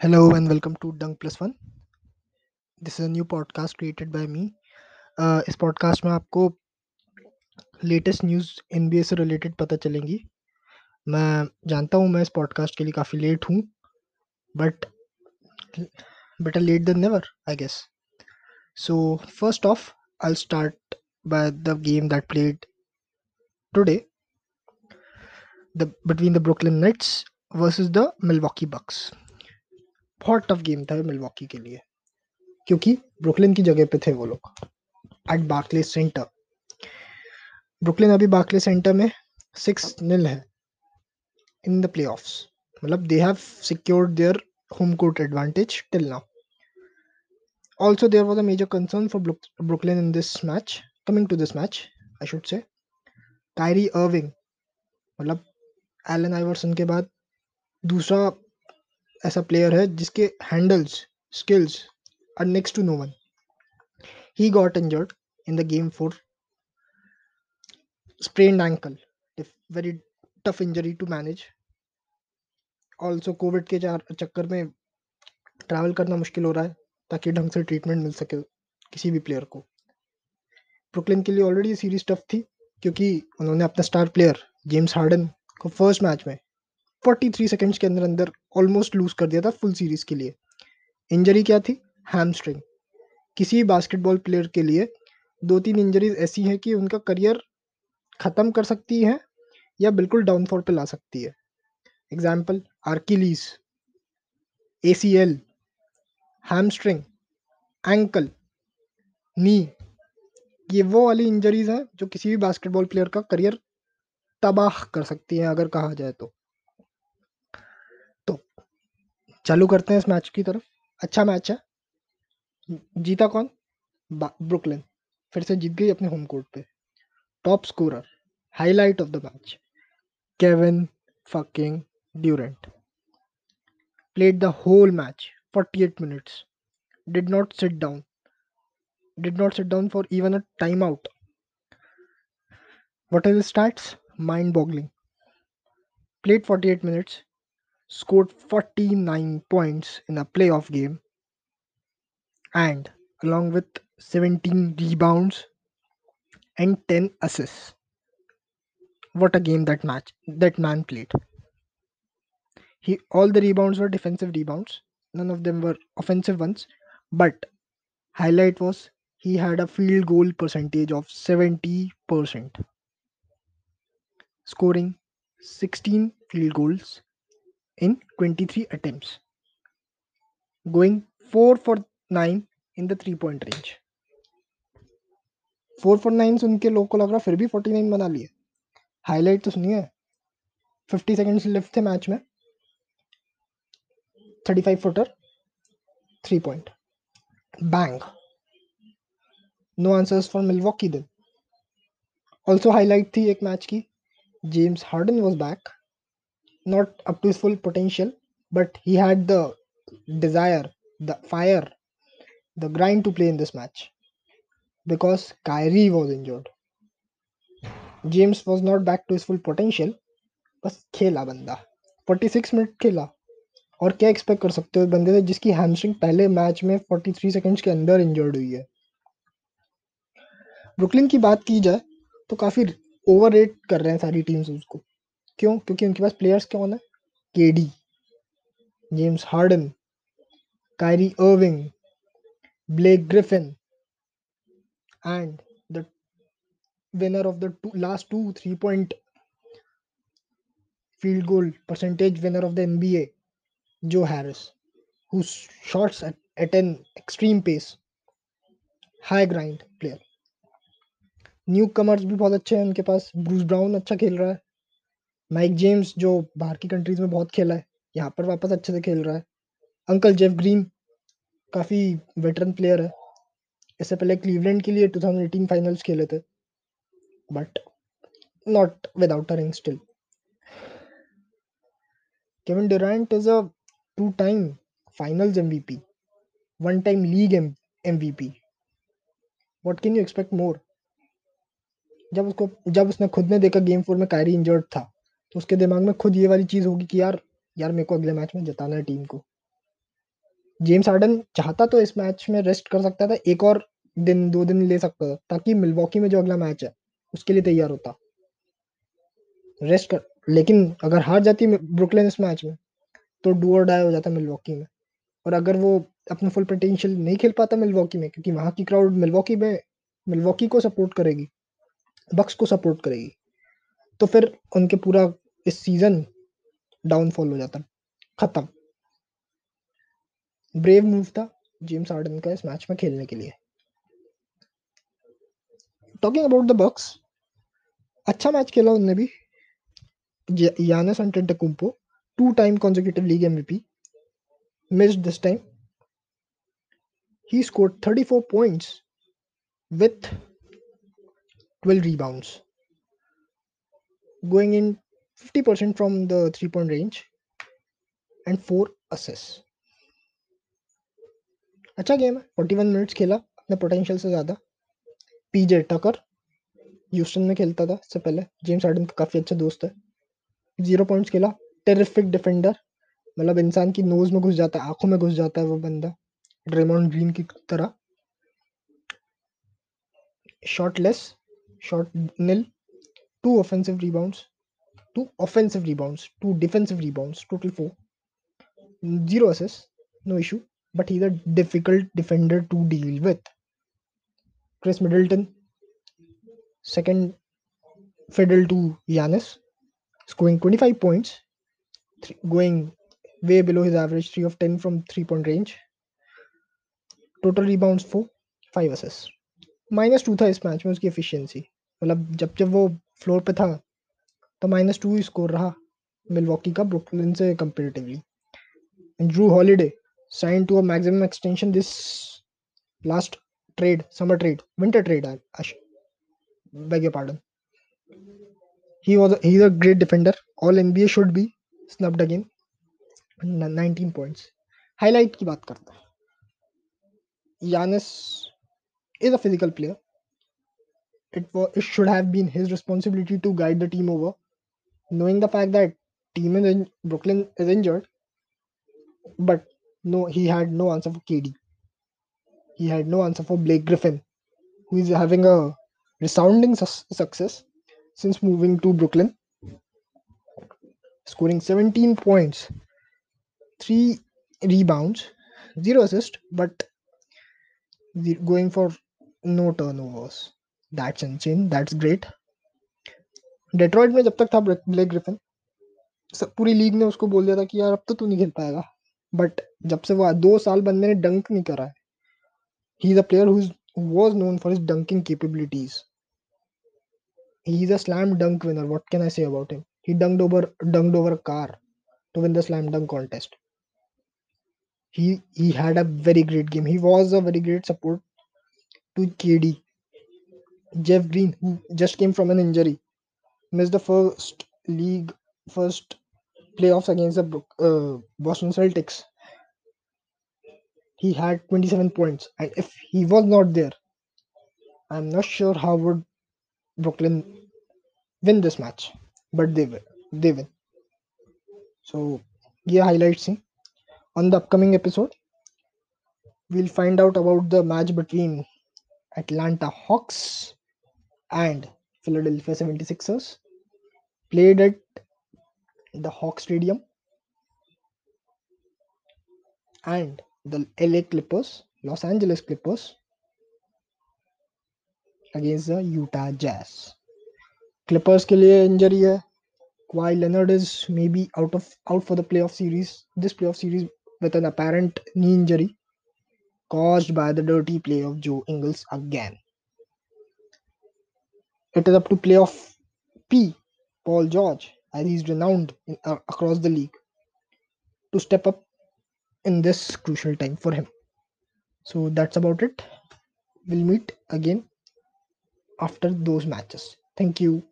Hello and welcome to Dunk Plus One. This is a new podcast created by me. Uh, इस podcast में आपको latest news एन से related पता चलेंगी मैं जानता हूँ मैं इस पॉडकास्ट के लिए काफ़ी लेट हूँ but better late than never I guess so first off I start by the game that played today the between the Brooklyn Nets versus the Milwaukee Bucks बहुत टफ गेम था Milwaukee के लिए, क्योंकि Brooklyn की जगह पे थे वो लोग एट बाकले सेंटर ब्रुकलिन अभी बाकले सेंटर में सिक्स निल है इन द प्ले मतलब they have secured their home court advantage till now also there was a major concern for Brooklyn in this match coming to this match I should say Kyrie Irving मतलब Elon आईवर्सन के बाद दूसरा ऐसा player है जिसके handles skills are next to no one he got injured in the game for sprained ankle very tough injury to manage. Also Covid के चक्कर में ट्रैवल करना मुश्किल हो रहा है ताकि ढंग से ट्रीटमेंट मिल सके किसी भी प्लेयर को. ब्रुकलिन के लिए ऑलरेडी सीरीज़ टफ थी क्योंकि उन्होंने अपना स्टार प्लेयर जेम्स हार्डन को फ़र्स्ट मैच में 43 सेकेंड्स के अंदर अंदर ऑलमोस्ट लूज कर दिया था फुल सीरीज़ के लिए। इंजरी क्या थी? हैमस्ट्रिंग किसी भी बास्केटबॉल प्लेयर के लिए दो तीन इंजरीज ऐसी हैं कि उनका करियर ख़त्म कर सकती है या बिल्कुल डाउनफॉल पे ला सकती है। Example Achilles A C L hamstring ankle knee ये वो वाली इंजरीज हैं जो किसी भी बास्केटबॉल प्लेयर का करियर तबाह कर सकती हैं, अगर कहा जाए तो। चालू करते हैं इस मैच की तरफ़। अच्छा मैच है। जीता कौन? ब्रुकलिन फिर से जीत गई अपने होम कोर्ट पे। Top scorer highlight of the match Kevin fucking Durant played the whole match 48 minutes did not sit down did not sit down for even a time out what are the start mind boggling played 48 minutes scored 49 points in a playoff game and along with 17 rebounds and 10 assists. What a game that match that man played. He all the rebounds were defensive rebounds. None of them were offensive ones. But highlight was he had a field goal percentage of 70% scoring 16 field goals in 23 attempts, going 4 for 9 in the three point range. 4 for 9 सुन के लोग को लग रहा फिर भी 49 बना लिए। हाईलाइट तो सुनिए 50 सेकंड्स लेफ़्ट थे मैच में। 35 footer 3 point bang no answers for Milwaukee then also highlight थी एक मैच की। James Harden was back not up to his full potential, but he had the desire, the fire, the grind to play in this match because Kyrie was injured. James was not back to his full potential, बस खेला बंदा 46 minute खेला और क्या expect कर सकते हो बंदे से जिसकी हैमस्ट्रिंग पहले मैच में 43 सेकंड्स के अंदर इंजर्ड हुई है ब्रुकलिन की बात की जाए तो काफ़ी ओवर कर रहे हैं सारी टीम्स उसको क्यों? क्योंकि उनके पास प्लेयर्स कौन है? KD James Harden Kyrie Irving Blake Griffin and the winner of the two last two three point field goal percentage winner of the NBA, Joe Harris, who shots at, at an extreme pace, high grind player. Newcomers भी बहुत अच्छे हैं उनके पास। Bruce brown अच्छा खेल रहा है। Mic James जो बाहर की कंट्रीज़ में बहुत खेला है, यहाँ पर वापस अच्छे से खेल रहा है। अंकल जेफ ग्रीन काफ़ी वेटरन प्लेयर है। इससे पहले क्लीवलैंड के लिए 2018 फाइनल्स खेले थे but not without a ring still Kevin Durant is a two time finals MVP one time league MVP what can you expect more जब उसको, जब उसने खुद ने देखा गेम फोर में कायरी इंजर्ड था तो उसके दिमाग में खुद ये वाली चीज़ होगी कि यार यार मेरे को अगले मैच में जिताना है टीम को। जेम्स हार्डन चाहता तो इस मैच में रेस्ट कर सकता था, एक और दिन, दो दिन ले सकता था, ताकि मिलवॉकी में जो अगला मैच है, उसके लिए तैयार होता। रेस्ट कर, लेकिन अगर हार जाती ब्रुकलिन इस मैच में तो डू और डाई हो जाता मिलवॉकी में। और अगर वो अपना फुल पोटेंशियल नहीं खेल पाता मिलवॉकी में, क्योंकि वहाँ की क्राउड मिलवॉकी में मिलवॉकी को सपोर्ट करेगी बक्स को सपोर्ट करेगी। तो फिर उनके पूरा इस सीज़न डाउनफॉल हो जाता, खत्म। ब्रेव मूव था जेम्स आर्डन का इस मैच में खेलने के लिए। टॉकिंग अबाउट द बॉक्स अच्छा मैच खेला उनने भी। Giannis Antetokounmpo two time consecutive league M V P miss this time he score thirty four points with twelve rebounds going in 50% from the three point range and four assists. अच्छा game है। 41 minutes खेला। अपने potential से ज़्यादा। पीजे टकर Houston में खेलता था इससे पहले। जेम्स हार्डन का काफ़ी अच्छा दोस्त है। ज़ीरो पॉइंट्स खेला। टेरिफिक डिफेंडर मतलब इंसान की नोज़ में घुस जाता है, आँखों में घुस जाता है वो बंदा। ड्रेमोन ग्रीन की तरह। Shot less shot nil Two offensive rebounds two offensive rebounds two defensive rebounds total four zero असिस no issue but he's a difficult defender to deal with. Chris Middleton, second fiddle to Giannis, scoring 25 points, th- going way below his average 3 of 10 from three point range. Total rebounds 4, 5 assists. Minus two था इस match में उसकी efficiency मतलब जब जब वो floor पे था तो माइनस टू स्कोर रहा मिलवॉकी का ब्रुकलिन से comparatively Drew Holiday sign to a maximum extension this last trade summer trade winter trade ash your pardon he was he is a great defender all NBA should be snubbed again 19 points highlight की बात करते हैं। Giannis is a physical player It it should have been his responsibility to guide the team over, knowing the fact that team in Brooklyn is injured. But no, he had no answer for KD. He had no answer for Blake Griffin, who is having a resounding su- success since moving to Brooklyn, scoring 17 points, 3 rebounds, 0 assists, but going for no turnovers. That's insane that's great Detroit में जब तक था black Griffin सब पूरी league ने उसको बोल दिया था कि यार अब तो तू नहीं खेल पाएगा। बट जब से वो दो साल बंदे ने डंक नहीं करा he is a player who was known for his dunking capabilities he is a slam dunk winner what can I say about him he dunked over dunked over car to win the slam dunk contest he had a very great game he was a very great support to K D Jeff Green, who just came from an injury, missed the first league first playoffs against the uh, Boston Celtics. He had 27 points, and if he was not there, I'm not sure how would Brooklyn win this match, but they will. They win. So, yeah, highlights. On the upcoming episode, we'll find out about the match between Atlanta Hawks and Philadelphia 76ers, played at the Hawk Stadium, and the LA Clippers, Los Angeles Clippers, against the Utah Jazz. Clippers के लिए injury है Kawhi Leonard is maybe out of out for the playoff series. This playoff series with an apparent knee injury caused by the dirty play of Joe Ingles again. It is up to playoff P, Paul George, as he's renowned in, uh, across the league, to step up in this crucial time for him. So that's about it. We'll meet again after those matches. Thank you.